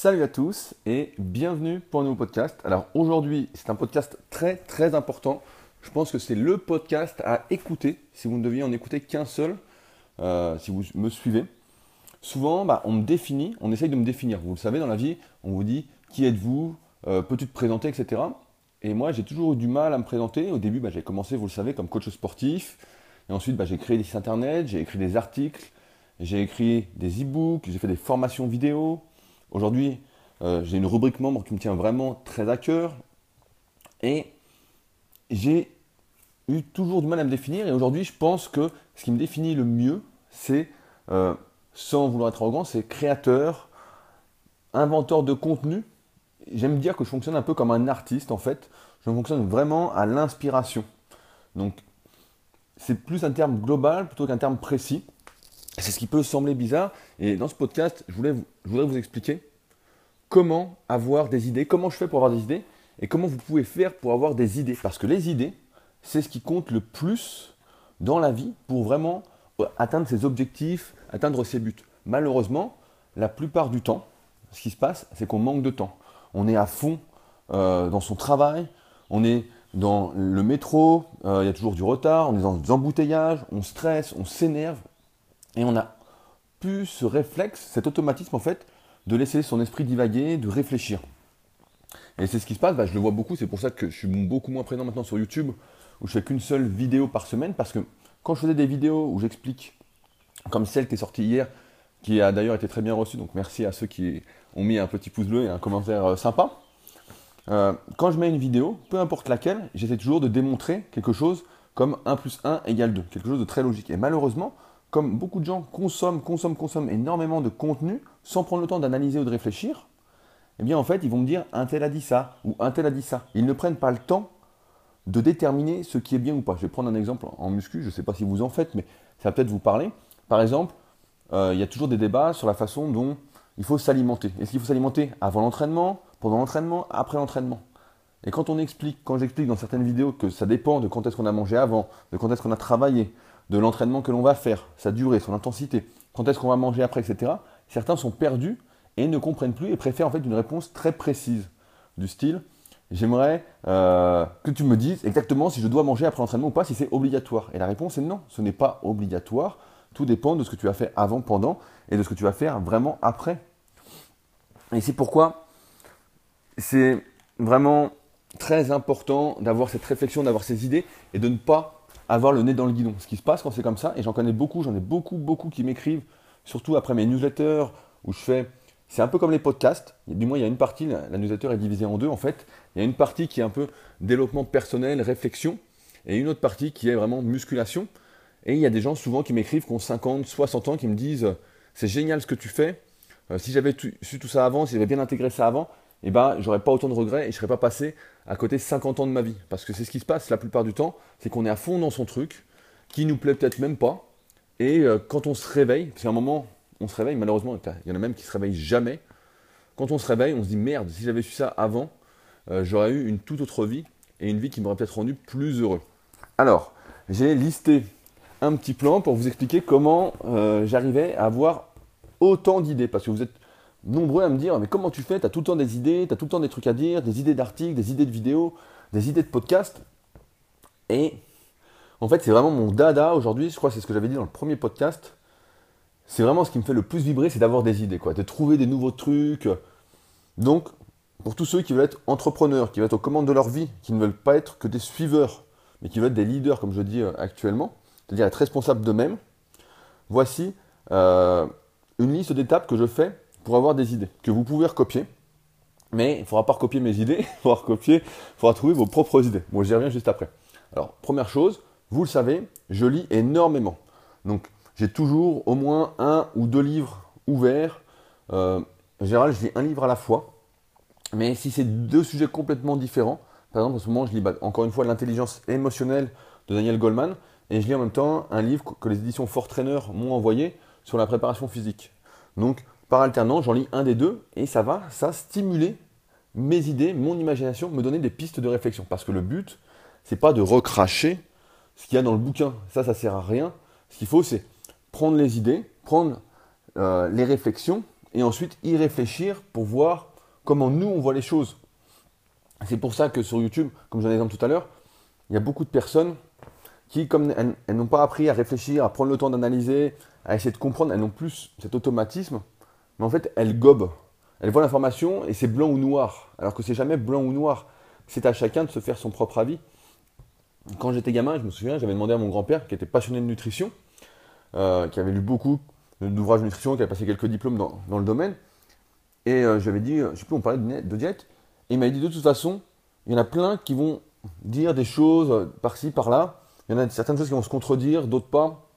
Salut à tous et bienvenue pour un nouveau podcast. Alors aujourd'hui, c'est un podcast très très important. Je pense que c'est le podcast à écouter si vous ne deviez en écouter qu'un seul, euh, si vous me suivez. Souvent, bah, on me définit, on essaye de me définir. Vous le savez, dans la vie, on vous dit qui êtes-vous, euh, peux-tu te présenter, etc. Et moi, j'ai toujours eu du mal à me présenter. Au début, bah, j'ai commencé, vous le savez, comme coach sportif. Et ensuite, bah, j'ai créé des sites internet, j'ai écrit des articles, j'ai écrit des e-books, j'ai fait des formations vidéo, Aujourd'hui, euh, j'ai une rubrique membre qui me tient vraiment très à cœur. Et j'ai eu toujours du mal à me définir. Et aujourd'hui, je pense que ce qui me définit le mieux, c'est, euh, sans vouloir être arrogant, c'est créateur, inventeur de contenu. J'aime dire que je fonctionne un peu comme un artiste en fait. Je fonctionne vraiment à l'inspiration. Donc, c'est plus un terme global plutôt qu'un terme précis. C'est ce qui peut sembler bizarre. Et dans ce podcast, je, voudrais vous expliquer comment avoir des idées, comment je fais pour avoir des idées et comment vous pouvez faire pour avoir des idées. Parce que les idées, c'est ce qui compte le plus dans la vie pour vraiment euh, atteindre ses objectifs, atteindre ses buts. Malheureusement, la plupart du temps, ce qui se passe, c'est qu'on manque de temps. On est à fond euh, dans son travail, on est dans le métro, euh, il y a toujours du retard, on est dans des embouteillages, on stresse, on s'énerve, et on a plus ce réflexe, cet automatisme en fait, de laisser son esprit divaguer, de réfléchir. Et c'est ce qui se passe, bah, je le vois beaucoup, c'est pour ça que je suis beaucoup moins présent maintenant sur YouTube, où je fais qu'une seule vidéo par semaine, parce que quand je faisais des vidéos où j'explique, comme celle qui est sortie hier, qui a d'ailleurs été très bien reçue, donc merci à ceux qui ont mis un petit pouce bleu et un commentaire euh, sympa. Euh, quand je mets une vidéo, peu importe laquelle, j'essaie toujours de démontrer quelque chose comme 1 plus 1 égale 2, quelque chose de très logique. Et malheureusement, comme beaucoup de gens consomment, consomment, consomment énormément de contenu sans prendre le temps d'analyser ou de réfléchir, eh bien en fait, ils vont me dire un tel a dit ça ou un tel a dit ça. Ils ne prennent pas le temps de déterminer ce qui est bien ou pas. Je vais prendre un exemple en muscu, je ne sais pas si vous en faites, mais ça va peut-être vous parler. Par exemple, euh, il y a toujours des débats sur la façon dont il faut s'alimenter. Est-ce qu'il faut s'alimenter avant l'entraînement, pendant l'entraînement, après l'entraînement? Et quand on explique, quand j'explique dans certaines vidéos que ça dépend de quand est-ce qu'on a mangé avant, de quand est-ce qu'on a travaillé, de l'entraînement que l'on va faire, sa durée, son intensité, quand est-ce qu'on va manger après, etc., certains sont perdus et ne comprennent plus et préfèrent en fait une réponse très précise du style j'aimerais euh, que tu me dises exactement si je dois manger après l'entraînement ou pas, si c'est obligatoire. Et la réponse est non, ce n'est pas obligatoire. Tout dépend de ce que tu as fait avant, pendant et de ce que tu vas faire vraiment après. Et c'est pourquoi c'est vraiment très important d'avoir cette réflexion, d'avoir ces idées et de ne pas avoir le nez dans le guidon. Ce qui se passe quand c'est comme ça, et j'en connais beaucoup, j'en ai beaucoup, beaucoup qui m'écrivent, surtout après mes newsletters, où je fais. C'est un peu comme les podcasts. Du moins, il y a une partie, la newsletter est divisée en deux en fait. Il y a une partie qui est un peu développement personnel, réflexion, et une autre partie qui est vraiment musculation. Et il y a des gens souvent qui m'écrivent, qui ont 50, 60 ans, qui me disent C'est génial ce que tu fais. Euh, si j'avais su tout ça avant, si j'avais bien intégré ça avant, eh ben, j'aurais pas autant de regrets et je serais pas passé à côté 50 ans de ma vie. Parce que c'est ce qui se passe la plupart du temps, c'est qu'on est à fond dans son truc, qui nous plaît peut-être même pas. Et euh, quand on se réveille, parce qu'à un moment, on se réveille, malheureusement, il y en a même qui se réveillent jamais. Quand on se réveille, on se dit merde, si j'avais su ça avant, euh, j'aurais eu une toute autre vie et une vie qui m'aurait peut-être rendu plus heureux. Alors, j'ai listé un petit plan pour vous expliquer comment euh, j'arrivais à avoir autant d'idées. Parce que vous êtes nombreux à me dire, mais comment tu fais? Tu as tout le temps des idées, tu as tout le temps des trucs à dire, des idées d'articles, des idées de vidéos, des idées de podcasts. Et en fait, c'est vraiment mon dada aujourd'hui, je crois c'est ce que j'avais dit dans le premier podcast. C'est vraiment ce qui me fait le plus vibrer, c'est d'avoir des idées, quoi, de trouver des nouveaux trucs. Donc, pour tous ceux qui veulent être entrepreneurs, qui veulent être aux commandes de leur vie, qui ne veulent pas être que des suiveurs, mais qui veulent être des leaders, comme je dis euh, actuellement, c'est-à-dire être responsables d'eux-mêmes, voici euh, une liste d'étapes que je fais avoir des idées que vous pouvez recopier. Mais il ne faudra pas recopier mes idées, il faudra recopier, il faudra trouver vos propres idées. Moi, j'y reviens juste après. Alors, première chose, vous le savez, je lis énormément. Donc, j'ai toujours au moins un ou deux livres ouverts. Euh, en général, je lis un livre à la fois. Mais si c'est deux sujets complètement différents, par exemple, en ce moment, je lis bah, encore une fois l'intelligence émotionnelle de Daniel Goldman, et je lis en même temps un livre que les éditions Fort Trainer m'ont envoyé sur la préparation physique. Donc, par alternance, j'en lis un des deux et ça va, ça stimuler mes idées, mon imagination, me donner des pistes de réflexion. Parce que le but, c'est pas de recracher ce qu'il y a dans le bouquin. Ça, ça sert à rien. Ce qu'il faut, c'est prendre les idées, prendre euh, les réflexions et ensuite y réfléchir pour voir comment nous on voit les choses. C'est pour ça que sur YouTube, comme j'en ai exemple tout à l'heure, il y a beaucoup de personnes qui, comme elles, n'ont pas appris à réfléchir, à prendre le temps d'analyser, à essayer de comprendre, elles n'ont plus cet automatisme, mais en fait, elles gobent. Elles voient l'information et c'est blanc ou noir, alors que c'est jamais blanc ou noir. C'est à chacun de se faire son propre avis. Quand j'étais gamin, je me souviens, j'avais demandé à mon grand-père, qui était passionné de nutrition, euh, qui avait lu beaucoup d'ouvrages de nutrition, qui avait passé quelques diplômes dans, le domaine, et euh, j'avais dit, je sais plus, on parlait de diète, et il m'a dit de toute façon, il y en a plein qui vont dire des choses par-ci, par-là, il y en a certaines choses qui vont se contredire, d'autres pas.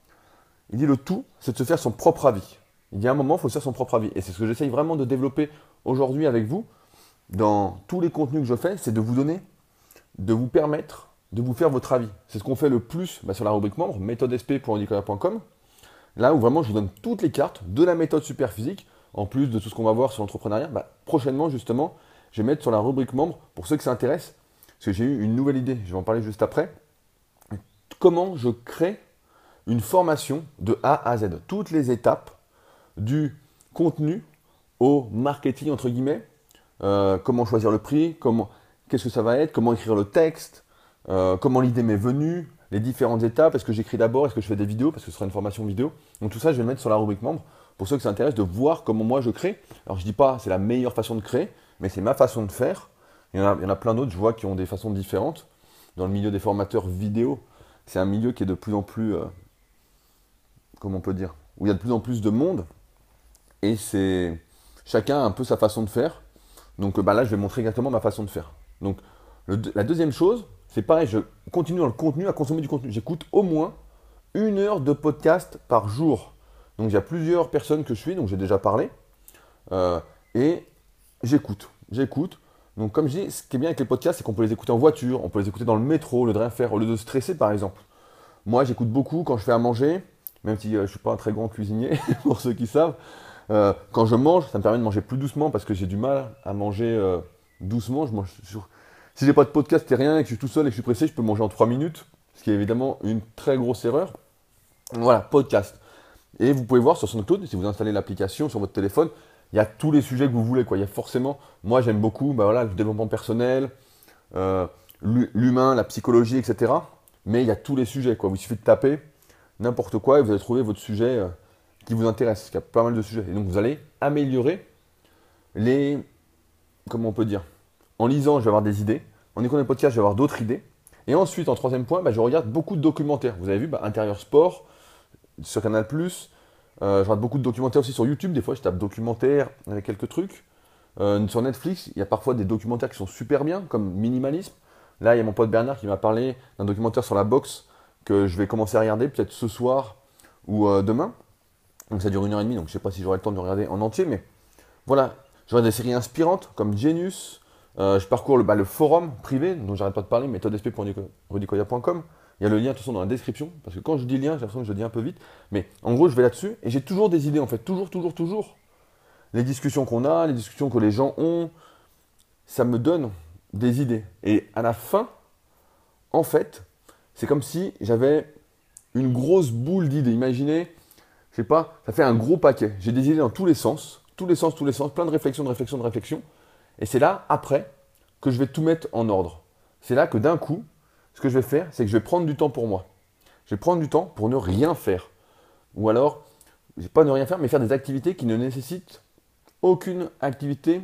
Il dit le tout, c'est de se faire son propre avis. Il dit à un moment, il faut faire son propre avis. Et c'est ce que j'essaye vraiment de développer aujourd'hui avec vous, dans tous les contenus que je fais, c'est de vous donner, de vous permettre de vous faire votre avis. C'est ce qu'on fait le plus bah, sur la rubrique membre, méthodesp.com, là où vraiment je vous donne toutes les cartes de la méthode superphysique, en plus de tout ce qu'on va voir sur l'entrepreneuriat. Bah, prochainement, justement, je vais mettre sur la rubrique membre, pour ceux que ça intéresse, parce que j'ai eu une nouvelle idée, je vais en parler juste après, comment je crée une formation de A à Z. Toutes les étapes du contenu au marketing, entre guillemets. Euh, comment choisir le prix, qu'est-ce que ça va être, comment écrire le texte, euh, comment l'idée m'est venue, les différentes étapes, est-ce que j'écris d'abord, est-ce que je fais des vidéos, parce que ce sera une formation vidéo. Donc tout ça, je vais le mettre sur la rubrique membre pour ceux que ça intéresse de voir comment moi je crée. Alors je ne dis pas c'est la meilleure façon de créer, mais c'est ma façon de faire. Il y en a, il y en a plein d'autres, je vois, qui ont des façons différentes. Dans le milieu des formateurs vidéo, c'est un milieu qui est de plus en plus, euh, comment on peut dire, où il y a de plus en plus de monde, et c'est chacun a un peu sa façon de faire. Donc bah là, je vais montrer exactement ma façon de faire. Donc la deuxième chose, c'est pareil, je continue dans le contenu, à consommer du contenu. J'écoute au moins une heure de podcast par jour. Donc il y a plusieurs personnes que je suis, donc j'ai déjà parlé, euh, et j'écoute, j'écoute. Donc, comme je dis, ce qui est bien avec les podcasts, c'est qu'on peut les écouter en voiture, on peut les écouter dans le métro, de rien faire, au lieu de stresser par exemple. Moi, j'écoute beaucoup quand je fais à manger, même si euh, je ne suis pas un très grand cuisinier, pour ceux qui savent. Euh, quand je mange, ça me permet de manger plus doucement parce que j'ai du mal à manger euh, doucement. Je mange sur... Si j'ai pas de podcast et rien, et que je suis tout seul et que je suis pressé, je peux manger en 3 minutes, ce qui est évidemment une très grosse erreur. Voilà, podcast. Et vous pouvez voir sur SoundCloud, si vous installez l'application sur votre téléphone, il y a tous les sujets que vous voulez. Il y a forcément, moi j'aime beaucoup bah voilà, le développement personnel, euh, l'humain, la psychologie, etc. Mais il y a tous les sujets. Quoi. Il suffit de taper n'importe quoi et vous allez trouver votre sujet euh, qui vous intéresse. Y a pas mal de sujets. Et donc vous allez améliorer les. Comment on peut dire En lisant, je vais avoir des idées. En écoutant les podcasts, je vais avoir d'autres idées. Et ensuite, en troisième point, bah, je regarde beaucoup de documentaires. Vous avez vu, bah, Intérieur Sport, sur Canal, euh, je regarde beaucoup de documentaires aussi sur YouTube. Des fois, je tape documentaire avec quelques trucs. Euh, sur Netflix, il y a parfois des documentaires qui sont super bien, comme Minimalisme. Là, il y a mon pote Bernard qui m'a parlé d'un documentaire sur la boxe que je vais commencer à regarder peut-être ce soir ou euh, demain. Donc ça dure une heure et demie, donc je sais pas si j'aurai le temps de regarder en entier, mais voilà. Je regarde des séries inspirantes comme Genius. je parcours le, bah, le, forum privé dont j'arrête pas de parler, méthodesp.rudicoya.com. Il y a le lien de toute façon dans la description, parce que quand je dis lien, j'ai l'impression que je dis un peu vite. Mais en gros, je vais là-dessus et j'ai toujours des idées en fait, toujours, toujours, toujours. Les discussions qu'on a, les discussions que les gens ont, ça me donne des idées. Et à la fin, en fait, c'est comme si j'avais une grosse boule d'idées. Imaginez, je sais pas, ça fait un gros paquet. J'ai des idées dans tous les sens, tous les sens, tous les sens, plein de réflexions, de réflexions, de réflexions. Et c'est là, après, que je vais tout mettre en ordre. C'est là que d'un coup, ce que je vais faire, c'est que je vais prendre du temps pour moi. Je vais prendre du temps pour ne rien faire. Ou alors, je pas ne rien faire, mais faire des activités qui ne nécessitent aucune activité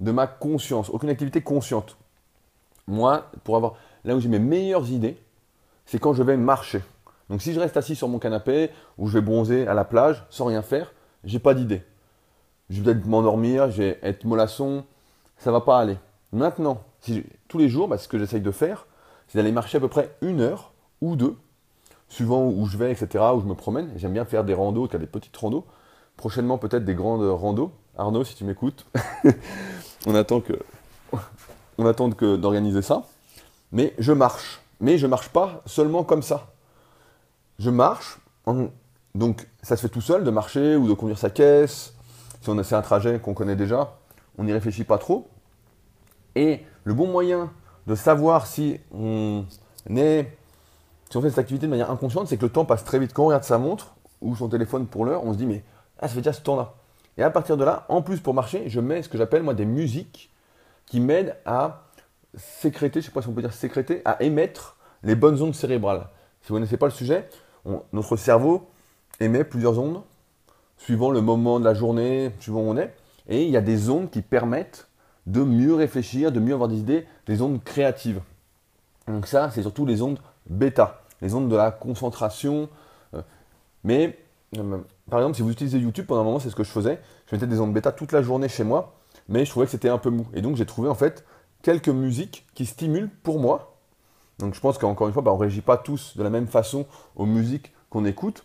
de ma conscience, aucune activité consciente. Moi, pour avoir là où j'ai mes meilleures idées, c'est quand je vais marcher. Donc si je reste assis sur mon canapé ou je vais bronzer à la plage sans rien faire, j'ai pas d'idée. Je vais peut-être m'endormir, je vais être mollasson, ça va pas aller. Maintenant, tous les jours, bah, ce que j'essaye de faire, c'est d'aller marcher à peu près une heure ou deux, suivant où je vais, etc., où je me promène. J'aime bien faire des randos, des petites randos. Prochainement, peut-être des grandes randos. Arnaud, si tu m'écoutes, on attend que, on attend que d'organiser ça. Mais je marche. Mais je marche pas seulement comme ça. Je marche. donc, ça se fait tout seul de marcher ou de conduire sa caisse. Si on a c'est un trajet qu'on connaît déjà, on n'y réfléchit pas trop. Et le bon moyen de savoir si on fait cette activité de manière inconsciente, c'est que le temps passe très vite. Quand on regarde sa montre ou son téléphone pour l'heure, on se dit mais ah, ça fait déjà ce temps-là. Et à partir de là, en plus pour marcher, je mets ce que j'appelle moi des musiques qui m'aident à sécréter, je ne sais pas si on peut dire sécréter, à émettre les bonnes ondes cérébrales. Si vous ne connaissez pas le sujet, notre cerveau émet plusieurs ondes suivant le moment de la journée, suivant où on est. Et il y a des ondes qui permettent de mieux réfléchir, de mieux avoir des idées, des ondes créatives. Donc ça, c'est surtout les ondes bêta, les ondes de la concentration. Euh, mais euh, par exemple, si vous utilisez YouTube, pendant un moment, c'est ce que je faisais. Je mettais des ondes bêta toute la journée chez moi, mais je trouvais que c'était un peu mou. Et donc j'ai trouvé en fait quelques musiques qui stimulent pour moi. Donc je pense qu'encore une fois, bah, on ne régit pas tous de la même façon aux musiques qu'on écoute.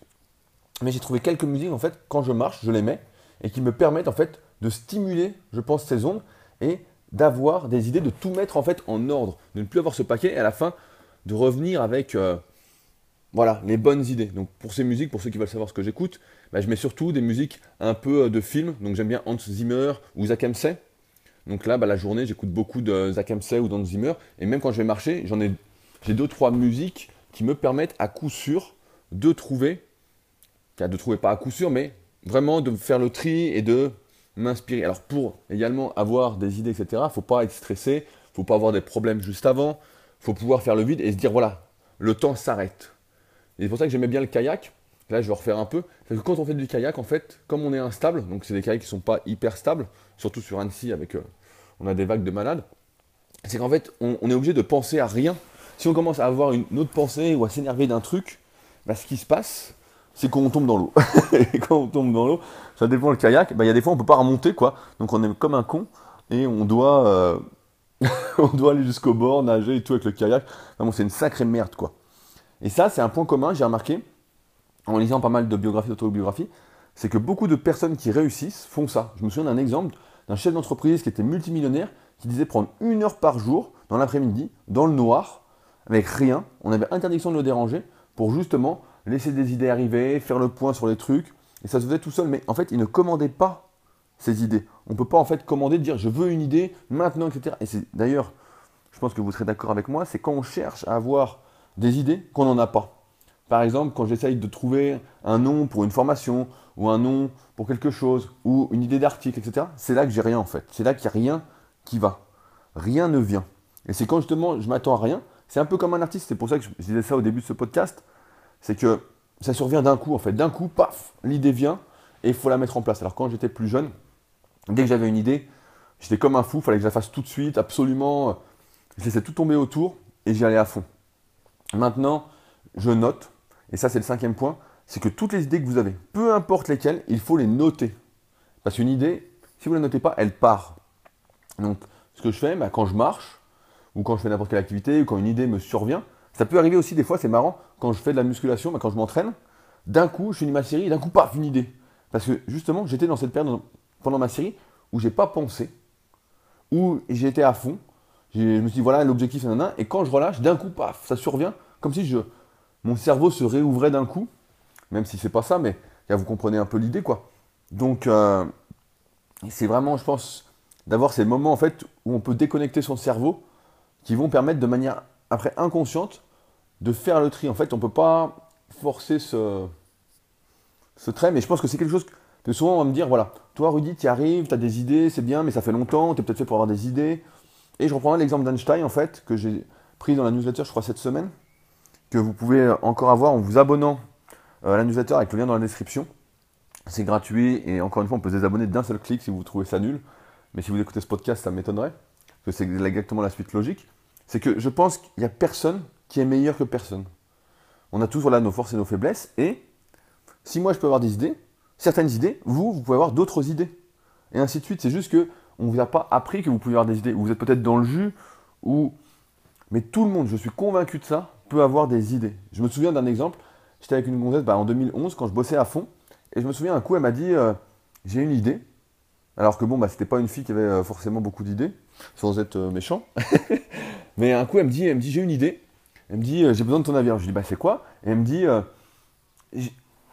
Mais j'ai trouvé quelques musiques, en fait, quand je marche, je les mets, et qui me permettent, en fait, de stimuler, je pense, ces ondes, et d'avoir des idées, de tout mettre, en fait, en ordre, de ne plus avoir ce paquet, et à la fin, de revenir avec, euh, voilà, les bonnes idées. Donc pour ces musiques, pour ceux qui veulent savoir ce que j'écoute, bah, je mets surtout des musiques un peu euh, de films, donc j'aime bien Hans Zimmer ou Zach Hemsey. Donc là, bah, la journée, j'écoute beaucoup de Zach Hemsey ou d'Hans Zimmer, et même quand je vais marcher, j'en ai, j'ai deux, trois musiques qui me permettent à coup sûr de trouver de trouver pas à coup sûr, mais vraiment de faire le tri et de m'inspirer. Alors pour également avoir des idées, etc., faut pas être stressé, faut pas avoir des problèmes juste avant, faut pouvoir faire le vide et se dire voilà, le temps s'arrête. Et c'est pour ça que j'aimais bien le kayak. Là, je vais refaire un peu. C'est que quand on fait du kayak, en fait, comme on est instable, donc c'est des kayaks qui sont pas hyper stables, surtout sur Annecy avec, euh, on a des vagues de malades. C'est qu'en fait, on, est obligé de penser à rien. Si on commence à avoir une autre pensée ou à s'énerver d'un truc, bah, ce qui se passe, c'est quand on tombe dans l'eau. et quand on tombe dans l'eau, ça dépend le kayak, bah, il y a des fois on peut pas remonter quoi. Donc on est comme un con et on doit, euh, on doit aller jusqu'au bord, nager et tout avec le kayak. bon, c'est une sacrée merde quoi. Et ça, c'est un point commun, j'ai remarqué, en lisant pas mal de biographies, d'autobiographies, c'est que beaucoup de personnes qui réussissent font ça. Je me souviens d'un exemple d'un chef d'entreprise qui était multimillionnaire, qui disait prendre une heure par jour, dans l'après-midi, dans le noir, avec rien. On avait interdiction de le déranger, pour justement laisser des idées arriver, faire le point sur les trucs, et ça se faisait tout seul, mais en fait, il ne commandait pas ces idées. On ne peut pas en fait commander, dire je veux une idée maintenant, etc. Et c'est d'ailleurs, je pense que vous serez d'accord avec moi, c'est quand on cherche à avoir des idées qu'on n'en a pas. Par exemple, quand j'essaye de trouver un nom pour une formation, ou un nom pour quelque chose, ou une idée d'article, etc., c'est là que j'ai rien en fait. C'est là qu'il n'y a rien qui va. Rien ne vient. Et c'est quand justement je m'attends à rien. C'est un peu comme un artiste, c'est pour ça que je disais ça au début de ce podcast c'est que ça survient d'un coup en fait. D'un coup, paf, l'idée vient et il faut la mettre en place. Alors quand j'étais plus jeune, dès que j'avais une idée, j'étais comme un fou, il fallait que je la fasse tout de suite, absolument. Je laissais tout tomber autour et j'y allais à fond. Maintenant, je note, et ça c'est le cinquième point, c'est que toutes les idées que vous avez, peu importe lesquelles, il faut les noter. Parce qu'une idée, si vous ne la notez pas, elle part. Donc, ce que je fais, bah, quand je marche, ou quand je fais n'importe quelle activité, ou quand une idée me survient, ça peut arriver aussi des fois, c'est marrant, quand je fais de la musculation, bah, quand je m'entraîne, d'un coup, je finis ma série, d'un coup, paf, une idée. Parce que justement, j'étais dans cette période pendant ma série où j'ai pas pensé, où j'étais à fond. Je me suis dit, voilà, l'objectif, et quand je relâche, d'un coup, paf, ça survient, comme si je, mon cerveau se réouvrait d'un coup, même si c'est pas ça, mais vous comprenez un peu l'idée, quoi. Donc, euh, c'est vraiment, je pense, d'avoir ces moments, en fait, où on peut déconnecter son cerveau, qui vont permettre de manière, après, inconsciente, de faire le tri. En fait, on ne peut pas forcer ce, ce trait, mais je pense que c'est quelque chose que souvent on va me dire, voilà, toi Rudy, tu y arrives, tu as des idées, c'est bien, mais ça fait longtemps, tu es peut-être fait pour avoir des idées. Et je reprendrai l'exemple d'Einstein, en fait, que j'ai pris dans la newsletter, je crois, cette semaine, que vous pouvez encore avoir en vous abonnant euh, à la newsletter avec le lien dans la description. C'est gratuit et encore une fois, on peut se désabonner d'un seul clic si vous trouvez ça nul. Mais si vous écoutez ce podcast, ça m'étonnerait, c'est exactement la suite logique. C'est que je pense qu'il n'y a personne qui est meilleur que personne. On a tous voilà, nos forces et nos faiblesses. Et si moi je peux avoir des idées, certaines idées, vous, vous pouvez avoir d'autres idées. Et ainsi de suite. C'est juste que on ne vous a pas appris que vous pouvez avoir des idées. Vous êtes peut-être dans le jus, ou... mais tout le monde, je suis convaincu de ça, peut avoir des idées. Je me souviens d'un exemple. J'étais avec une gonzesse bah, en 2011 quand je bossais à fond. Et je me souviens un coup, elle m'a dit euh, J'ai une idée. Alors que bon, bah, c'était pas une fille qui avait euh, forcément beaucoup d'idées, sans être euh, méchant. mais un coup, elle me dit, elle me dit J'ai une idée. Elle me dit, euh, j'ai besoin de ton avis. je lui dis, bah c'est quoi? Et elle me dit,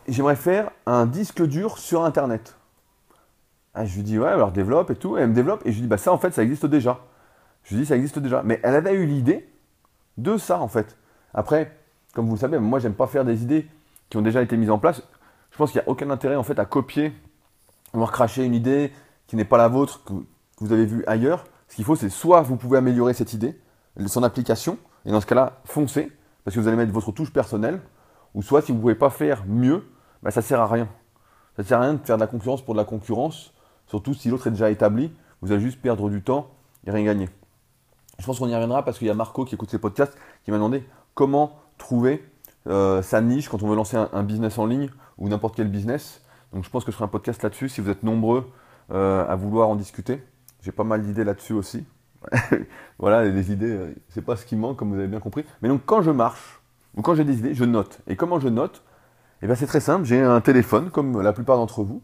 j'aimerais faire un disque dur sur Internet. Ah, je lui dis, ouais, alors développe et tout. elle me développe et je lui dis, bah ça en fait, ça existe déjà. Je lui dis, ça existe déjà. Mais elle avait eu l'idée de ça en fait. Après, comme vous le savez, moi j'aime pas faire des idées qui ont déjà été mises en place. Je pense qu'il n'y a aucun intérêt en fait à copier avoir craché une idée qui n'est pas la vôtre, que, vous avez vue ailleurs. Ce qu'il faut, c'est soit vous pouvez améliorer cette idée, son application, et dans ce cas-là, foncez, parce que vous allez mettre votre touche personnelle, ou soit si vous ne pouvez pas faire mieux, bah, ça ne sert à rien. Ça ne sert à rien de faire de la concurrence pour de la concurrence, surtout si l'autre est déjà établi, vous allez juste perdre du temps et rien gagner. Je pense qu'on y reviendra parce qu'il y a Marco qui écoute ces podcasts qui m'a demandé comment trouver euh, sa niche quand on veut lancer un, business en ligne ou n'importe quel business. Donc je pense que je ferai un podcast là-dessus si vous êtes nombreux à vouloir en discuter. J'ai pas mal d'idées là-dessus aussi. voilà, les idées, euh, c'est pas ce qui manque comme vous avez bien compris. Mais donc quand je marche ou quand j'ai des idées, je note. Et comment je note? Eh bien c'est très simple, j'ai un téléphone comme la plupart d'entre vous.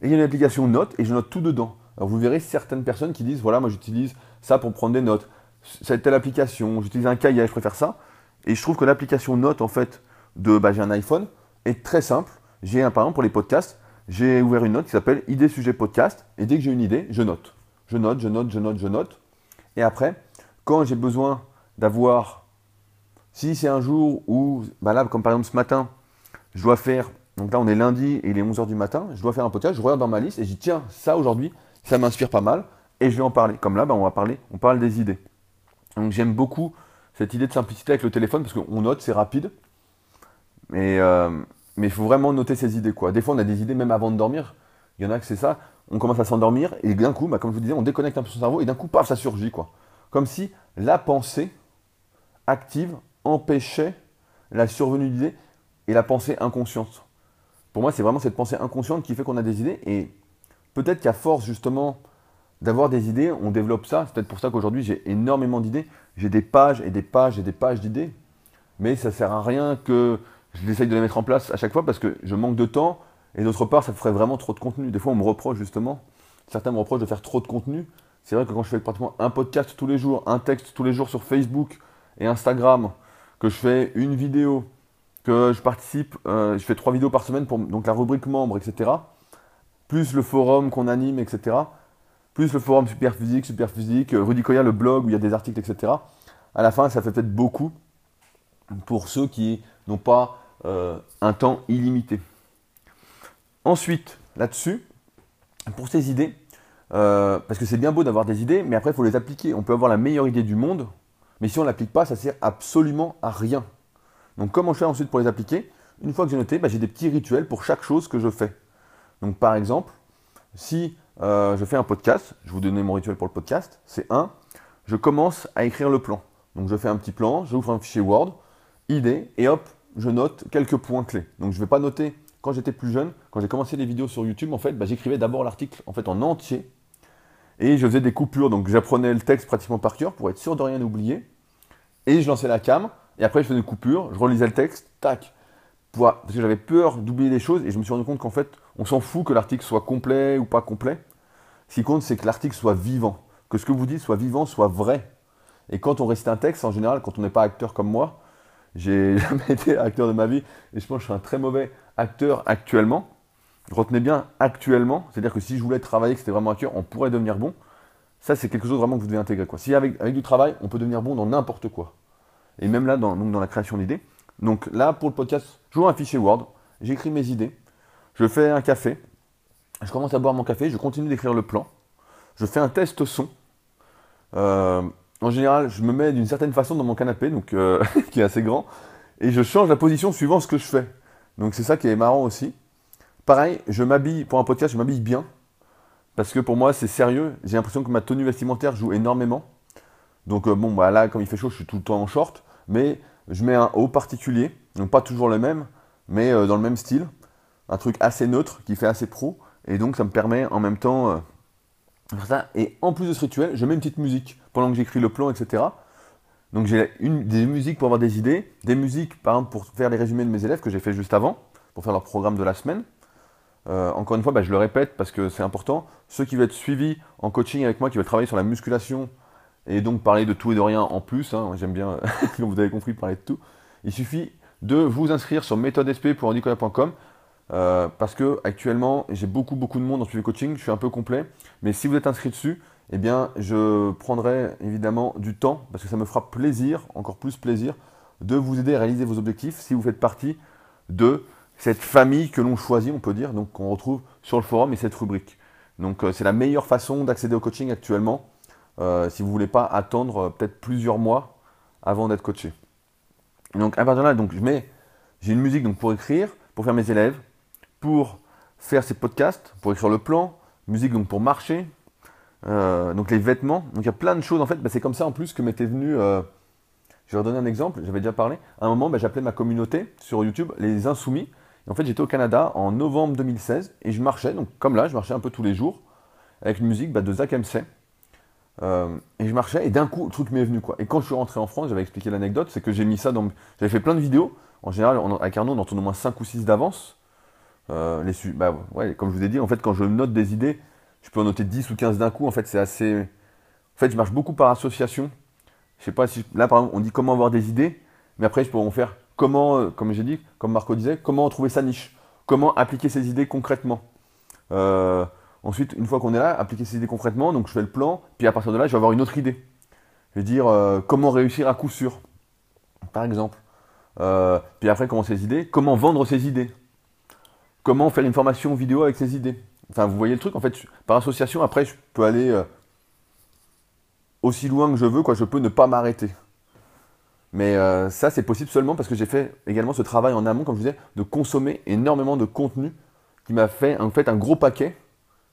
Et il y a une application note et je note tout dedans. Alors vous verrez certaines personnes qui disent voilà, moi j'utilise ça pour prendre des notes. C'est telle application, j'utilise un cahier, je préfère ça. Et je trouve que l'application note en fait de bah, j'ai un iPhone est très simple. J'ai un par exemple pour les podcasts, j'ai ouvert une note qui s'appelle idée sujet podcast et dès que j'ai une idée, je note. Je note, je note, je note, je note. Et après, quand j'ai besoin d'avoir si c'est un jour où bah là comme par exemple ce matin, je dois faire donc là on est lundi et il est 11h du matin, je dois faire un podcast, je regarde dans ma liste et je dis tiens, ça aujourd'hui, ça m'inspire pas mal, et je vais en parler. Comme là, bah, on va parler, on parle des idées. Donc j'aime beaucoup cette idée de simplicité avec le téléphone parce qu'on note, c'est rapide. Mais euh, mais il faut vraiment noter ses idées quoi. Des fois on a des idées même avant de dormir. Il y en a que c'est ça. On commence à s'endormir et d'un coup, bah, comme je vous disais, on déconnecte un peu son cerveau et d'un coup, paf, ça surgit quoi. Comme si la pensée active empêchait la survenue d'idées et la pensée inconsciente. Pour moi, c'est vraiment cette pensée inconsciente qui fait qu'on a des idées et peut-être qu'à force justement d'avoir des idées, on développe ça. C'est peut-être pour ça qu'aujourd'hui j'ai énormément d'idées. J'ai des pages et des pages et des pages d'idées. Mais ça ne sert à rien que je essaye de les mettre en place à chaque fois parce que je manque de temps. Et d'autre part, ça ferait vraiment trop de contenu. Des fois, on me reproche justement, certains me reprochent de faire trop de contenu. C'est vrai que quand je fais pratiquement un podcast tous les jours, un texte tous les jours sur Facebook et Instagram, que je fais une vidéo, que je participe, euh, je fais trois vidéos par semaine pour donc la rubrique membre, etc plus le forum qu'on anime, etc., plus le forum super physique, super physique, euh, Rudy Koya, le blog où il y a des articles, etc. À la fin, ça fait peut-être beaucoup pour ceux qui n'ont pas euh, un temps illimité. Ensuite, là-dessus, pour ces idées, euh, parce que c'est bien beau d'avoir des idées, mais après, il faut les appliquer. On peut avoir la meilleure idée du monde, mais si on ne l'applique pas, ça sert absolument à rien. Donc, comment je fais ensuite pour les appliquer? Une fois que j'ai noté, bah, j'ai des petits rituels pour chaque chose que je fais. Donc par exemple, si euh, je fais un podcast, je vous donner mon rituel pour le podcast, c'est un, je commence à écrire le plan. Donc je fais un petit plan, j'ouvre un fichier Word, idée, et hop, je note quelques points clés. Donc je ne vais pas noter, quand j'étais plus jeune, quand j'ai commencé les vidéos sur YouTube, en fait, bah, j'écrivais d'abord l'article en fait en entier, et je faisais des coupures, donc j'apprenais le texte pratiquement par cœur pour être sûr de rien oublier, et je lançais la cam, et après je faisais une coupure, je relisais le texte, tac, parce que j'avais peur d'oublier des choses, et je me suis rendu compte qu'en fait, on s'en fout que l'article soit complet ou pas complet. Ce qui compte, c'est que l'article soit vivant, que ce que vous dites soit vivant, soit vrai. Et quand on récite un texte, en général, quand on n'est pas acteur comme moi, j'ai jamais été acteur de ma vie, et je pense que je suis un très mauvais acteur actuellement. Retenez bien actuellement, c'est-à-dire que si je voulais travailler, que c'était vraiment acteur, on pourrait devenir bon. Ça, c'est quelque chose vraiment que vous devez intégrer. Si avec, avec du travail, on peut devenir bon dans n'importe quoi. Et même là, dans, donc dans la création d'idées. Donc là, pour le podcast, j'ouvre un fichier Word, j'écris mes idées, je fais un café, je commence à boire mon café, je continue d'écrire le plan, je fais un test son. Euh, en général, je me mets d'une certaine façon dans mon canapé, donc euh, qui est assez grand, et je change la position suivant ce que je fais. Donc c'est ça qui est marrant aussi. Pareil, je m'habille pour un podcast, je m'habille bien, parce que pour moi c'est sérieux. J'ai l'impression que ma tenue vestimentaire joue énormément. Donc euh, bon, bah là, comme il fait chaud, je suis tout le temps en short, mais je mets un haut particulier, donc pas toujours le même, mais dans le même style un truc assez neutre qui fait assez pro. Et donc ça me permet en même temps euh, Et en plus de ce rituel, je mets une petite musique pendant que j'écris le plan, etc. Donc j'ai des musiques pour avoir des idées, des musiques par exemple pour faire les résumés de mes élèves que j'ai fait juste avant, pour faire leur programme de la semaine. Euh, encore une fois, bah, je le répète parce que c'est important. Ceux qui veulent être suivis en coaching avec moi, qui veulent travailler sur la musculation et donc parler de tout et de rien en plus, hein, j'aime bien, comme vous avez compris, parler de tout, il suffit de vous inscrire sur méthodesp.handicola.com. Euh, parce que actuellement, j'ai beaucoup beaucoup de monde en suivi coaching, je suis un peu complet. Mais si vous êtes inscrit dessus, eh bien, je prendrai évidemment du temps parce que ça me fera plaisir, encore plus plaisir, de vous aider à réaliser vos objectifs si vous faites partie de cette famille que l'on choisit, on peut dire. Donc, on retrouve sur le forum et cette rubrique. Donc c'est la meilleure façon d'accéder au coaching actuellement si vous ne voulez pas attendre peut-être plusieurs mois avant d'être coaché. Donc à partir de là, donc, je mets, j'ai une musique donc, pour écrire, pour faire mes élèves, pour faire ces podcasts, pour écrire le plan, musique donc pour marcher, euh, donc les vêtements. Donc il y a plein de choses en fait. Bah, c'est comme ça en plus que m'était venu. Euh, je vais redonner un exemple. J'avais déjà parlé. À un moment, bah, j'appelais ma communauté sur YouTube les Insoumis. En fait, j'étais au Canada en novembre 2016 et je marchais. Donc comme là, je marchais un peu tous les jours avec une musique bah, de Zach MC. Euh, et je marchais et d'un coup, le truc m'est venu quoi. Et quand je suis rentré en France, j'avais expliqué l'anecdote, c'est que j'ai mis ça dans. J'avais fait plein de vidéos. En général, avec Arnaud, on en tourne au moins 5 ou 6 d'avance. Les, bah, comme je vous ai dit, en fait, quand je note des idées, je peux en noter 10 ou 15 d'un coup. En fait, c'est assez. En fait, je marche beaucoup par association. Je sais pas si. Là, par exemple, on dit comment avoir des idées, mais après, je peux en faire comment, euh, comme j'ai dit, comme Marco disait, comment trouver sa niche. Comment appliquer ces idées concrètement. Euh, ensuite, une fois qu'on est là, appliquer ces idées concrètement, donc je fais le plan, puis à partir de là, je vais avoir une autre idée. Je vais dire euh, comment réussir à coup sûr, par exemple. puis après, comment ces idées, comment vendre ces idées. Comment faire une formation vidéo avec ces idées. Enfin, vous voyez le truc, en fait, par association, après, je peux aller euh, aussi loin que je veux, quoi. Je peux ne pas m'arrêter. Mais euh, ça, c'est possible seulement parce que j'ai fait également ce travail en amont, comme je vous disais, de consommer énormément de contenu qui m'a fait en fait un gros paquet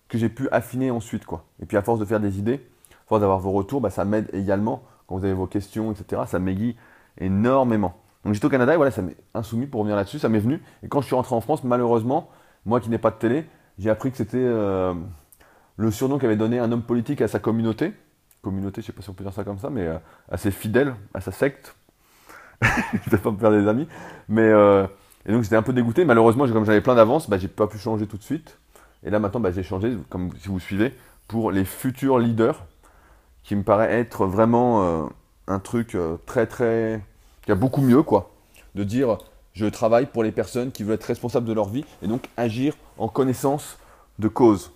que j'ai pu affiner ensuite, quoi. Et puis à force de faire des idées, à force d'avoir vos retours, bah, ça m'aide également quand vous avez vos questions, etc. Ça m'aiguille énormément. Donc j'étais au Canada et voilà, ça m'est insoumis pour revenir là-dessus, ça m'est venu. Et quand je suis rentré en France, malheureusement, moi qui n'ai pas de télé, j'ai appris que c'était euh, le surnom qu'avait donné un homme politique à sa communauté. Communauté, je sais pas si on peut dire ça comme ça, mais euh, assez fidèle à sa secte. je ne vais pas me faire des amis. Mais, euh, et donc j'étais un peu dégoûté. Malheureusement, comme j'avais plein d'avance, bah, j'ai pas pu changer tout de suite. Et là maintenant, bah, j'ai changé, comme si vous suivez, pour les futurs leaders, qui me paraît être vraiment un truc très très. Qui a beaucoup mieux, quoi. De dire je travaille pour les personnes qui veulent être responsables de leur vie et donc agir en connaissance de cause.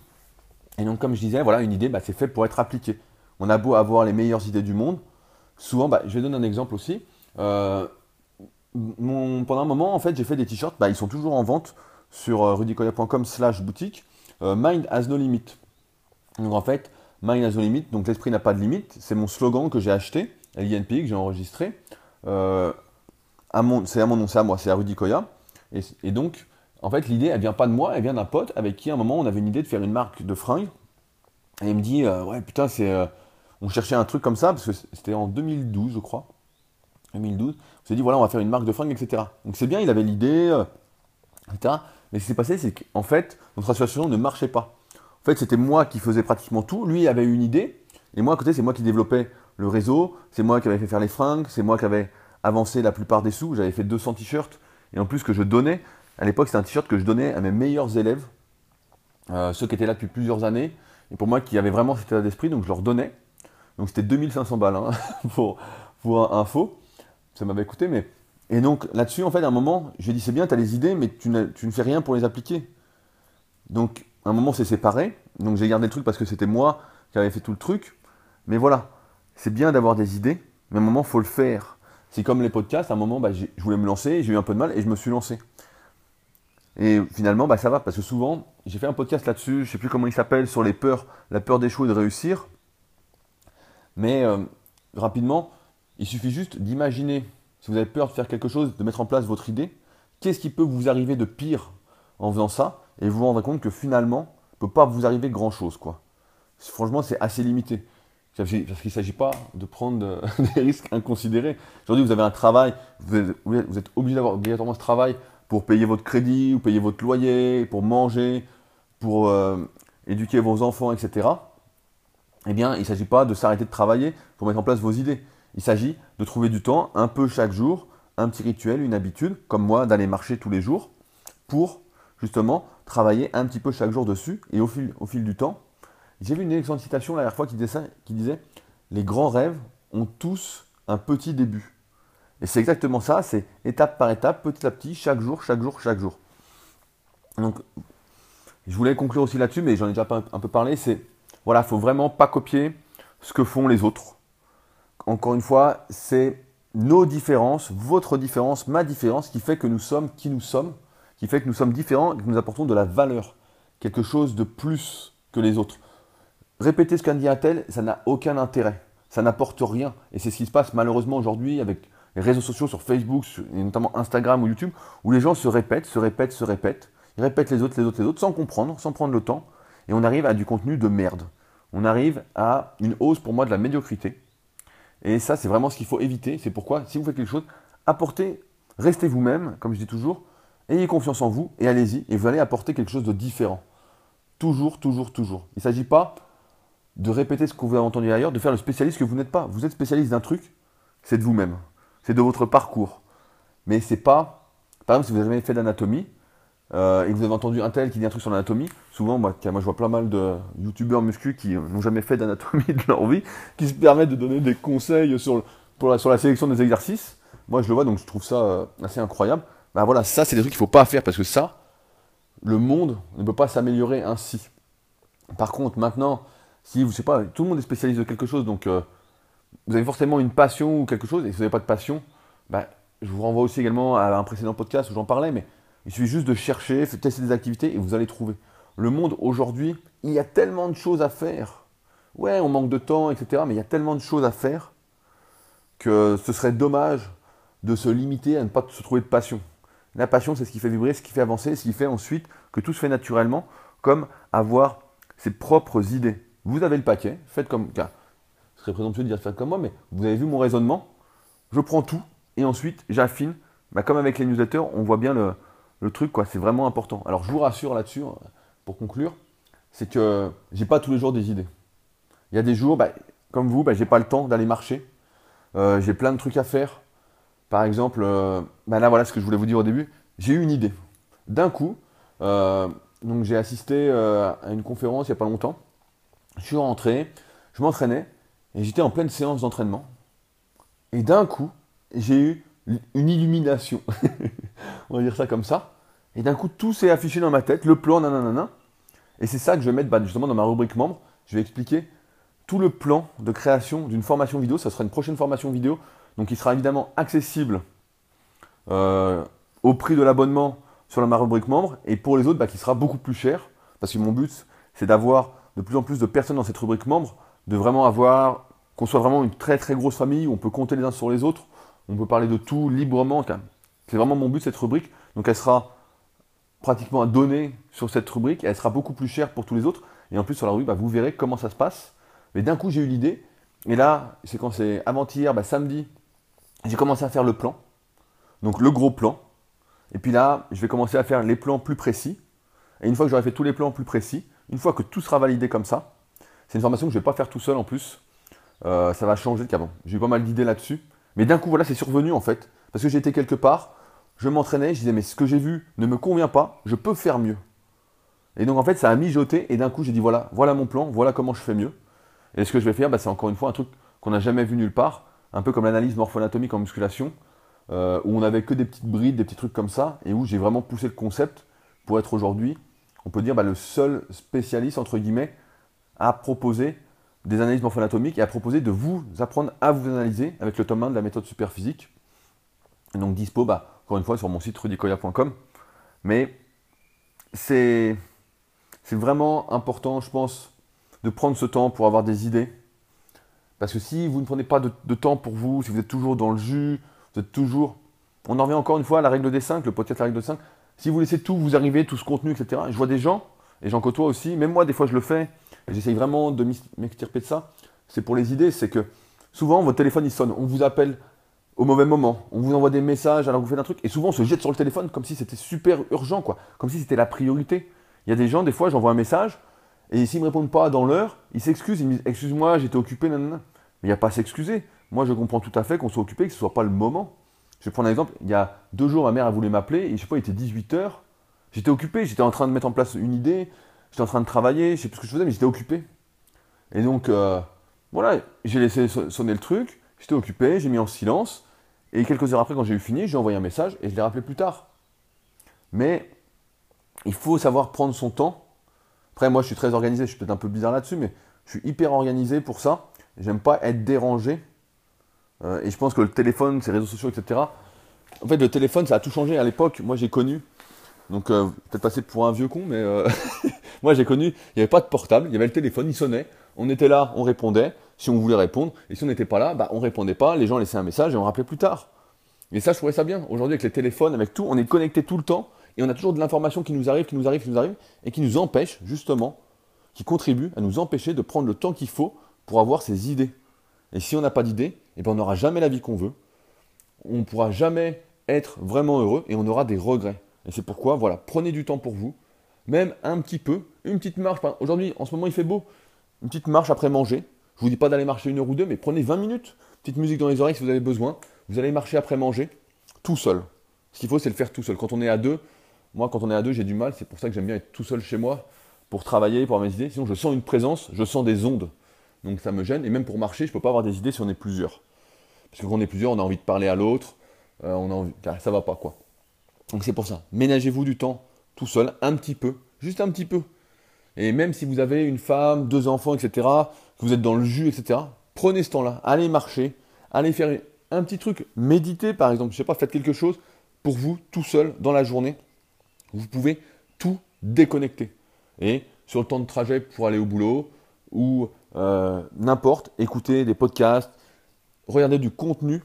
Et donc, comme je disais, voilà, une idée, bah, c'est fait pour être appliquée. On a beau avoir les meilleures idées du monde. Souvent, bah, je vais donner un exemple aussi. Euh, pendant un moment, en fait, j'ai fait des t-shirts. Bah, ils sont toujours en vente sur euh, rudicoya.com slash boutique. Euh, Mind has no limit. Donc, en fait, Mind has no limit. Donc, l'esprit n'a pas de limite. C'est mon slogan que j'ai acheté à l'INPI, que j'ai enregistré c'est à mon nom, c'est à moi, c'est à Rudy Koya. Et, donc, en fait, l'idée, elle vient pas de moi, elle vient d'un pote avec qui, à un moment, on avait une idée de faire une marque de fringues. Et il me dit, euh, ouais, putain, c'est. Euh, on cherchait un truc comme ça, parce que c'était en 2012, je crois. 2012. On s'est dit, voilà, on va faire une marque de fringues, etc. Donc c'est bien, il avait l'idée, euh, etc. Mais ce qui s'est passé, c'est qu'en fait, notre association ne marchait pas. En fait, c'était moi qui faisais pratiquement tout. Lui avait une idée. Et moi, à côté, c'est moi qui développais le réseau. C'est moi qui avais fait faire les fringues. C'est moi qui avais avancé la plupart des sous. J'avais fait 200 t-shirts. Et en plus que je donnais, à l'époque c'était un t-shirt que je donnais à mes meilleurs élèves, euh, ceux qui étaient là depuis plusieurs années, et pour moi qui avaient vraiment cet état d'esprit, donc je leur donnais. Donc c'était 2500 balles hein, pour, info. Ça m'avait coûté, mais. Et donc là-dessus, en fait, à un moment, j'ai dit c'est bien, tu as les idées, mais tu, tu, ne fais rien pour les appliquer. Donc à un moment, c'est séparé. Donc j'ai gardé le truc parce que c'était moi qui avais fait tout le truc. Mais voilà, c'est bien d'avoir des idées, mais à un moment, il faut le faire. C'est comme les podcasts, à un moment, bah, je voulais me lancer, j'ai eu un peu de mal et je me suis lancé. Et finalement, bah, ça va, parce que souvent, j'ai fait un podcast là-dessus, je ne sais plus comment il s'appelle, sur les peurs, la peur d'échouer et de réussir. Mais euh, rapidement, il suffit juste d'imaginer, si vous avez peur de faire quelque chose, de mettre en place votre idée, qu'est-ce qui peut vous arriver de pire en faisant ça, et vous vous rendrez compte que finalement, il ne peut pas vous arriver grand-chose. Franchement, c'est assez limité. Parce qu'il ne s'agit pas de prendre des risques inconsidérés. Aujourd'hui, vous avez un travail, vous êtes, obligé d'avoir obligatoirement ce travail pour payer votre crédit, ou payer votre loyer, pour manger, pour euh, éduquer vos enfants, etc. Eh bien, il ne s'agit pas de s'arrêter de travailler pour mettre en place vos idées. Il s'agit de trouver du temps, un peu chaque jour, un petit rituel, une habitude, comme moi, d'aller marcher tous les jours, pour justement travailler un petit peu chaque jour dessus. Et au fil, au fil du temps, j'ai vu une excellente citation la dernière fois qui disait Les grands rêves ont tous un petit début. Et c'est exactement ça, c'est étape par étape, petit à petit, chaque jour, chaque jour, chaque jour. Donc, je voulais conclure aussi là-dessus, mais j'en ai déjà un peu parlé, c'est, voilà, il faut vraiment pas copier ce que font les autres. Encore une fois, c'est nos différences, votre différence, ma différence, qui fait que nous sommes qui nous sommes, qui fait que nous sommes différents et que nous apportons de la valeur quelque chose de plus que les autres. Répéter ce qu'a dit un tel, ça n'a aucun intérêt. Ça n'apporte rien. Et c'est ce qui se passe malheureusement aujourd'hui avec les réseaux sociaux sur Facebook, et notamment Instagram ou YouTube, où les gens se répètent, se répètent, se répètent. Ils répètent les autres, les autres, les autres, sans comprendre, sans prendre le temps. Et on arrive à du contenu de merde. On arrive à une hausse pour moi de la médiocrité. Et ça, c'est vraiment ce qu'il faut éviter. C'est pourquoi, si vous faites quelque chose, apportez, restez vous-même, comme je dis toujours, ayez confiance en vous et allez-y. Et vous allez apporter quelque chose de différent. Toujours, toujours, toujours. Il ne s'agit pas de répéter ce que vous avez entendu ailleurs, de faire le spécialiste que vous n'êtes pas. Vous êtes spécialiste d'un truc, c'est de vous-même. C'est de votre parcours. Mais c'est pas. Par exemple, si vous n'avez jamais fait d'anatomie, euh, et que vous avez entendu un tel qui dit un truc sur l'anatomie, souvent, moi, moi je vois plein mal de youtubeurs muscu qui n'ont jamais fait d'anatomie de leur vie, qui se permettent de donner des conseils sur, la, sur la sélection des exercices. Moi, je le vois, donc je trouve ça euh, assez incroyable. Ben voilà, ça, c'est des trucs qu'il ne faut pas faire parce que ça, le monde ne peut pas s'améliorer ainsi. Par contre, maintenant, si vous ne savez pas, tout le monde est spécialiste de quelque chose, donc euh, vous avez forcément une passion ou quelque chose, et si vous n'avez pas de passion, ben, je vous renvoie aussi également à un précédent podcast où j'en parlais, mais il suffit juste de chercher, tester des activités et vous allez trouver. Le monde aujourd'hui, il y a tellement de choses à faire. Ouais, on manque de temps, etc. Mais il y a tellement de choses à faire que ce serait dommage de se limiter à ne pas se trouver de passion. La passion, c'est ce qui fait vibrer, ce qui fait avancer, ce qui fait ensuite que tout se fait naturellement, comme avoir ses propres idées. Vous avez le paquet, faites comme. ce serait présomptueux de dire faites comme moi, mais vous avez vu mon raisonnement. Je prends tout et ensuite j'affine. Bah, comme avec les newsletters, on voit bien le, truc. C'est vraiment important. Alors, je vous rassure là-dessus, euh, pour conclure, c'est que j'ai pas tous les jours des idées. Il y a des jours, bah, comme vous, bah, j'ai pas le temps d'aller marcher. Euh, j'ai plein de trucs à faire. Par exemple, euh, bah, là, voilà ce que je voulais vous dire au début. J'ai eu une idée. D'un coup, j'ai assisté à une conférence il n'y a pas longtemps. Je suis rentré, je m'entraînais et j'étais en pleine séance d'entraînement. Et d'un coup, j'ai eu une illumination. On va dire ça comme ça. Et d'un coup, tout s'est affiché dans ma tête, le plan, nanana. Et c'est ça que je vais mettre bah, justement dans ma rubrique membre. Je vais expliquer tout le plan de création d'une formation vidéo. Ça sera une prochaine formation vidéo. Donc, il sera évidemment accessible euh, au prix de l'abonnement sur ma rubrique membre. Et pour les autres, bah, qui sera beaucoup plus cher. Parce que mon but, c'est d'avoir de plus en plus de personnes dans cette rubrique membre. De vraiment avoir, qu'on soit vraiment une très très grosse famille où on peut compter les uns sur les autres. On peut parler de tout librement. C'est vraiment mon but, cette rubrique. Donc, elle sera pratiquement à donner sur cette rubrique et elle sera beaucoup plus chère pour tous les autres. Et en plus, sur la rubrique, bah, vous verrez comment ça se passe. Mais d'un coup, j'ai eu l'idée. Et là, c'est quand c'est avant-hier, bah, samedi, j'ai commencé à faire le plan. Donc le gros plan. Et puis là, je vais commencer à faire les plans plus précis. Et une fois que j'aurai fait tous les plans plus précis, une fois que tout sera validé comme ça, c'est une formation que je ne vais pas faire tout seul en plus. Euh, ça va changer. J'ai eu pas mal d'idées là-dessus. Mais d'un coup, voilà, c'est survenu en fait. Parce que j'étais quelque part, je m'entraînais, je disais, mais ce que j'ai vu ne me convient pas, je peux faire mieux. Et donc en fait, ça a mijoté, et d'un coup, j'ai dit, voilà, voilà mon plan, voilà comment je fais mieux. Et ce que je vais faire, bah, c'est encore une fois un truc qu'on n'a jamais vu nulle part, un peu comme l'analyse morpho-anatomique en musculation, euh, où on n'avait que des petites brides, des petits trucs comme ça, et où j'ai vraiment poussé le concept pour être aujourd'hui, on peut dire, bah, le seul spécialiste, entre guillemets, à proposer des analyses morpho-anatomiques et à proposer de vous apprendre à vous analyser avec le tome 1 de la méthode superphysique. Donc dispo, bah, encore une fois, sur mon site rudicoya.com. Mais c'est vraiment important, je pense, de prendre ce temps pour avoir des idées. Parce que si vous ne prenez pas de, temps pour vous, si vous êtes toujours dans le jus, vous êtes toujours. On en revient encore une fois à la règle des 5, le podcast La règle des 5. Si vous laissez tout vous arriver, tout ce contenu, etc. Je vois des gens, et j'en côtoie aussi, même moi, des fois, je le fais, et j'essaye vraiment de m'extirper de ça. C'est pour les idées, c'est que souvent, votre téléphone, il sonne, on vous appelle au mauvais moment. On vous envoie des messages alors que vous faites un truc. Et souvent, on se jette sur le téléphone comme si c'était super urgent, quoi. Comme si c'était la priorité. Il y a des gens, des fois, j'envoie un message, et s'ils ne me répondent pas dans l'heure, ils s'excusent, ils me disent Excuse-moi, j'étais occupé, nanana. Mais il n'y a pas à s'excuser. Moi, je comprends tout à fait qu'on soit occupé, que ce ne soit pas le moment. Je vais prendre un exemple. Il y a deux jours, ma mère a voulu m'appeler, et je sais pas, il était 18h. J'étais occupé, j'étais en train de mettre en place une idée, j'étais en train de travailler, je sais plus ce que je faisais, mais j'étais occupé. Et donc, euh, voilà, j'ai laissé sonner le truc, j'étais occupé, j'ai mis en silence. Et quelques heures après, quand j'ai eu fini, j'ai envoyé un message et je l'ai rappelé plus tard. Mais il faut savoir prendre son temps. Après, moi, je suis très organisé, je suis peut-être un peu bizarre là-dessus, mais je suis hyper organisé pour ça. J'aime pas être dérangé. Euh, et je pense que le téléphone, ces réseaux sociaux, etc. En fait, le téléphone, ça a tout changé. À l'époque, moi, j'ai connu Donc euh, peut-être passer pour un vieux con, mais euh, moi j'ai connu, il n'y avait pas de portable, il y avait le téléphone, il sonnait, on était là, on répondait, si on voulait répondre, et si on n'était pas là, bah, on répondait pas, les gens laissaient un message et on rappelait plus tard. Et ça, je trouvais ça bien. Aujourd'hui, avec les téléphones, avec tout, on est connecté tout le temps, et on a toujours de l'information qui nous arrive, qui nous arrive, qui nous arrive, et qui nous empêche, justement, qui contribue à nous empêcher de prendre le temps qu'il faut pour avoir ces idées. Et si on n'a pas d'idées, eh ben on n'aura jamais la vie qu'on veut, on ne pourra jamais être vraiment heureux, et on aura des regrets. Et c'est pourquoi, voilà, prenez du temps pour vous, même un petit peu, une petite marche. Aujourd'hui, en ce moment, il fait beau. Une petite marche après manger. Je vous dis pas d'aller marcher une heure ou deux, mais prenez 20 minutes. Petite musique dans les oreilles si vous avez besoin. Vous allez marcher après manger, tout seul. Ce qu'il faut, c'est le faire tout seul. Quand on est à deux, moi, quand on est à deux, j'ai du mal. C'est pour ça que j'aime bien être tout seul chez moi pour travailler, pour avoir mes idées. Sinon, je sens une présence, je sens des ondes. Donc ça me gêne. Et même pour marcher, je ne peux pas avoir des idées si on est plusieurs. Parce que quand on est plusieurs, on a envie de parler à l'autre. Euh, on a envie... Ça va pas, quoi. Donc c'est pour ça. Ménagez-vous du temps tout seul, un petit peu, juste un petit peu. Et même si vous avez une femme, deux enfants, etc., que vous êtes dans le jus, etc., prenez ce temps-là, allez marcher, allez faire un petit truc, méditez par exemple, je sais pas, faites quelque chose pour vous tout seul dans la journée. Vous pouvez tout déconnecter. Et sur le temps de trajet pour aller au boulot ou euh, n'importe, écoutez des podcasts, regardez du contenu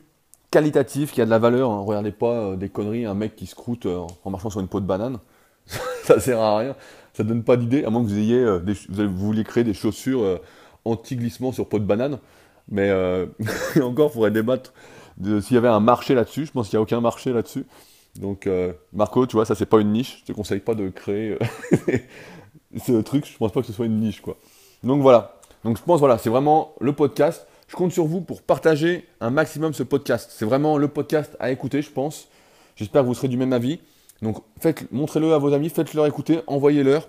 qualitatif qui a de la valeur. Hein. Regardez pas euh, des conneries, un mec qui se euh, en marchant sur une peau de banane. ça sert à rien. Ça donne pas d'idée, à moins que vous ayez vous, vouliez créer des chaussures anti-glissement sur peau de banane. Mais encore, il faudrait débattre s'il y avait un marché là-dessus. Je pense qu'il n'y a aucun marché là-dessus. Donc, Marco, tu vois, ça c'est pas une niche. Je te conseille pas de créer ce truc. Je pense pas que ce soit une niche, quoi. Donc voilà. Donc je pense, voilà, c'est vraiment le podcast. Je compte sur vous pour partager un maximum ce podcast. C'est vraiment le podcast à écouter, je pense. J'espère que vous serez du même avis. Donc montrez-le à vos amis, faites-leur écouter, envoyez-leur.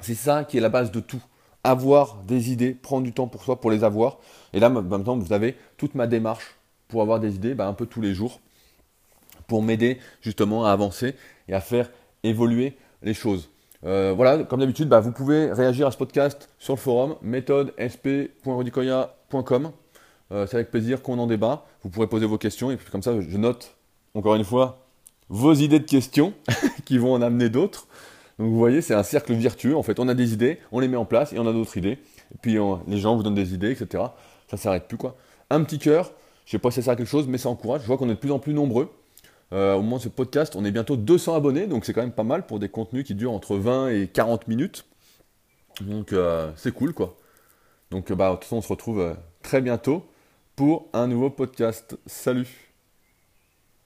C'est ça qui est la base de tout. Avoir des idées, prendre du temps pour soi pour les avoir. Et là, maintenant, vous avez toute ma démarche pour avoir des idées, bah, un peu tous les jours, pour m'aider justement à avancer et à faire évoluer les choses. Euh, voilà, comme d'habitude, bah, vous pouvez réagir à ce podcast sur le forum méthode.sp.rodicoya.com. Euh, c'est avec plaisir qu'on en débat. Vous pourrez poser vos questions et puis comme ça, je note encore une fois vos idées de questions qui vont en amener d'autres. Donc vous voyez, c'est un cercle vertueux. En fait, on a des idées, on les met en place et on a d'autres idées. Et puis les gens vous donnent des idées, etc. Ça s'arrête plus quoi. Un petit cœur. Je sais pas si ça sert à quelque chose, mais ça encourage. Je vois qu'on est de plus en plus nombreux. Euh, au moment de ce podcast, on est bientôt 200 abonnés, donc c'est quand même pas mal pour des contenus qui durent entre 20 et 40 minutes. Donc euh, c'est cool quoi. Donc bah, de toute façon, on se retrouve euh, très bientôt pour un nouveau podcast. Salut